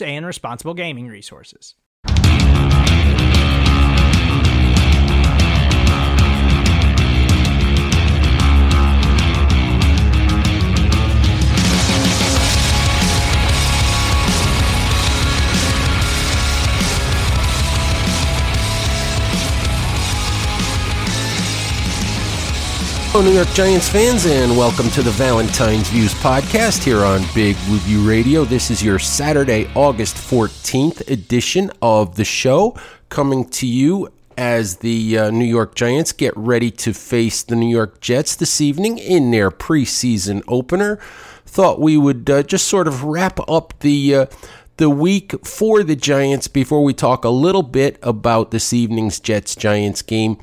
and responsible gaming resources. Hello, New York Giants fans, and welcome to the Valentine's Views podcast here on Big Blue Radio. This is your Saturday, August 14th edition of the show, coming to you as the uh, New York Giants get ready to face the New York Jets this evening in their preseason opener. Thought we would uh, just sort of wrap up the. Uh, the week for the Giants before we talk a little bit about this evening's Jets Giants game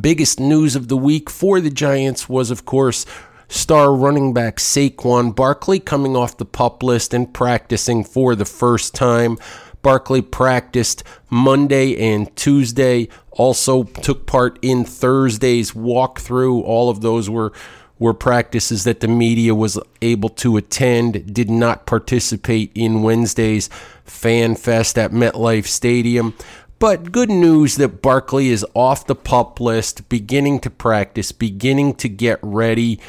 Biggest news of the week for the Giants was, of course, star running back Saquon Barkley coming off the pup list and practicing for the first time. Barkley practiced Monday and Tuesday, also took part in Thursday's walkthrough. All of those were were practices that the media was able to attend, did not participate in Wednesday's Fan Fest at MetLife Stadium. But good news that Barkley is off the pup list, beginning to practice, beginning to get ready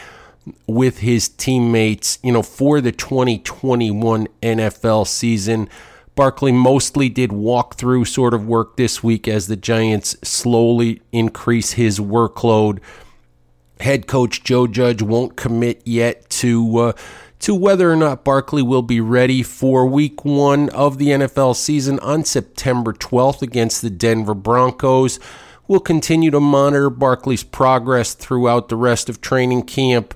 with his teammates, you know, for the 2021 NFL season. Barkley mostly did walk-through sort of work this week as the Giants slowly increase his workload. Head coach Joe Judge won't commit yet to uh, to whether or not Barkley will be ready for week one of the NFL season on September 12th against the Denver Broncos. We'll continue to monitor Barkley's progress throughout the rest of training camp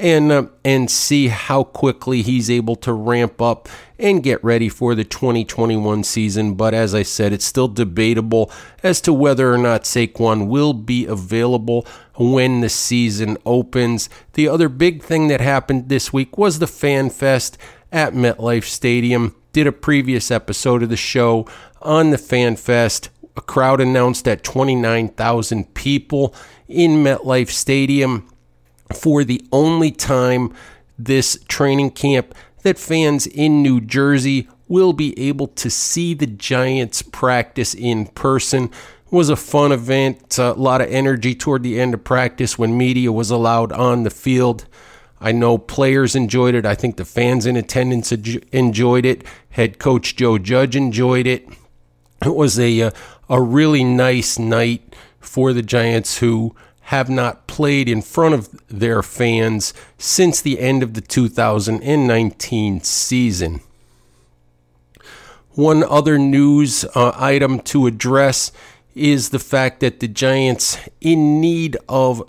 and uh, and see how quickly he's able to ramp up and get ready for the 2021 season. But as I said, it's still debatable as to whether or not Saquon will be available when the season opens. The other big thing that happened this week was the Fan Fest at MetLife Stadium. Did a previous episode of the show on the Fan Fest. A crowd announced at 29,000 people in MetLife Stadium for the only time this training camp that fans in New Jersey will be able to see the Giants practice in person. It was a fun event, a lot of energy toward the end of practice when media was allowed on the field. I know players enjoyed it. I think the fans in attendance enjoyed it. Head coach Joe Judge enjoyed it. It was a uh, a really nice night for the Giants who have not played in front of their fans since the end of the 2019 season. One other news uh, item to address is the fact that the Giants, in need of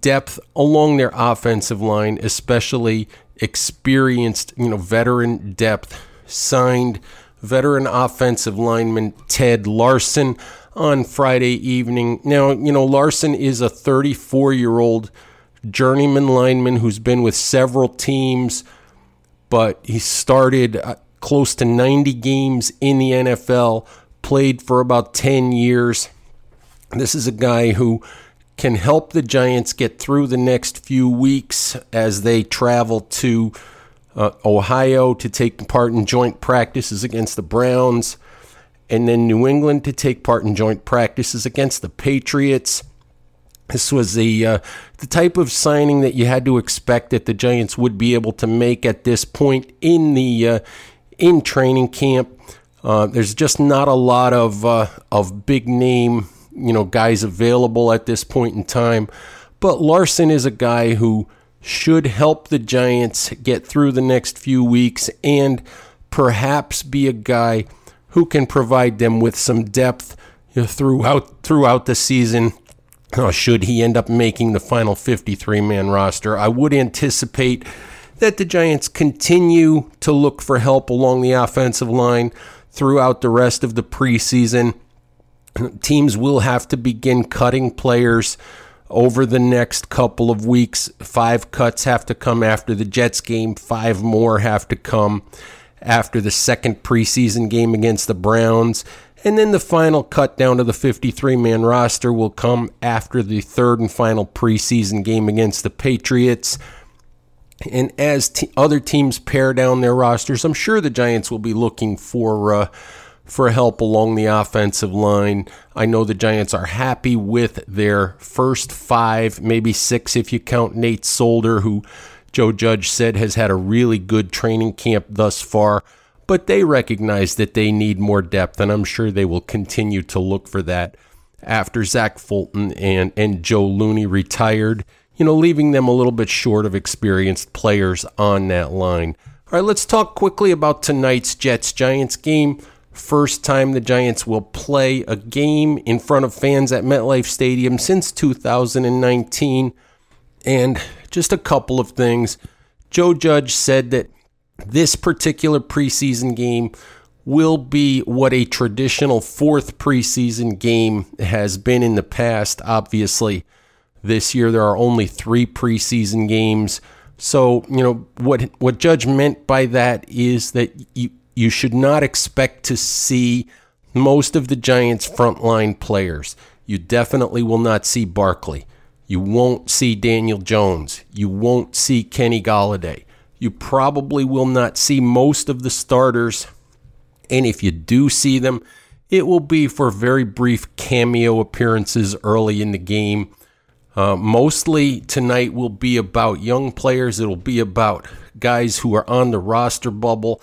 depth along their offensive line, especially experienced, you know, veteran depth, signed veteran offensive lineman Ted Larsen on Friday evening. Now, you know, Larsen is a 34 year old journeyman lineman who's been with several teams, but he started uh, close to 90 games in the NFL, played for about 10 years. This is a guy who can help the Giants get through the next few weeks as they travel to uh, Ohio to take part in joint practices against the Browns and then New England to take part in joint practices against the Patriots. This was the uh, the type of signing that you had to expect that the Giants would be able to make at this point in the uh, in training camp. Uh, there's just not a lot of uh, of big name you know guys available at this point in time, but Larsen is a guy who should help the Giants get through the next few weeks and perhaps be a guy who can provide them with some depth throughout throughout the season should he end up making the final 53 man roster. I would anticipate that the Giants continue to look for help along the offensive line throughout the rest of the preseason. Teams will have to begin cutting players over the next couple of weeks. Five cuts have to come after the Jets game, five more have to come after the second preseason game against the Browns. And then the final cut down to the 53 man roster will come after the third and final preseason game against the Patriots. And as te- other teams pare down their rosters, I'm sure the Giants will be looking for uh, for help along the offensive line. I know the Giants are happy with their first five, maybe six if you count Nate Solder, who Joe Judge said has had a really good training camp thus far but they recognize that they need more depth, and I'm sure they will continue to look for that after Zach Fulton and, and Joe Looney retired, you know, leaving them a little bit short of experienced players on that line. All right, let's talk quickly about tonight's Jets Giants game. First time the Giants will play a game in front of fans at MetLife Stadium since 2019. And just a couple of things. Joe Judge said that this particular preseason game will be what a traditional fourth preseason game has been in the past. Obviously, this year there are only three preseason games. So, you know, what what Judge meant by that is that you you should not expect to see most of the Giants' frontline players. You definitely will not see Barkley. You won't see Daniel Jones. You won't see Kenny Golladay. You probably will not see most of the starters. And if you do see them, it will be for very brief cameo appearances early in the game. Uh, mostly tonight will be about young players. It'll be about guys who are on the roster bubble,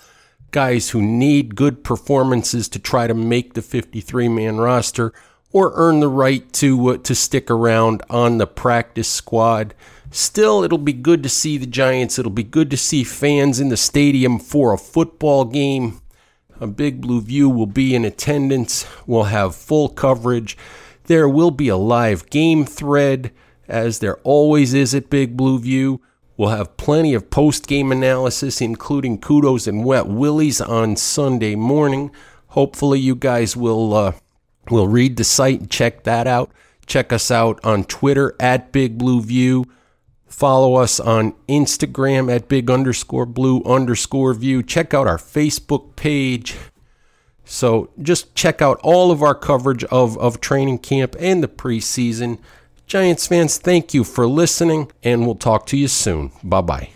guys who need good performances to try to make the 53 man roster or earn the right to uh, to stick around on the practice squad. Still, it'll be good to see the Giants. It'll be good to see fans in the stadium for a football game. A Big Blue View will be in attendance. We'll have full coverage. There will be a live game thread, as there always is at Big Blue View. We'll have plenty of post game analysis, including kudos and wet willies on Sunday morning. Hopefully, you guys will uh, will read the site and check that out. Check us out on Twitter at Big Blue View. Follow us on Instagram at big underscore blue underscore view. Check out our Facebook page. So just check out all of our coverage of, of training camp and the preseason. Giants fans, thank you for listening, and we'll talk to you soon. Bye bye.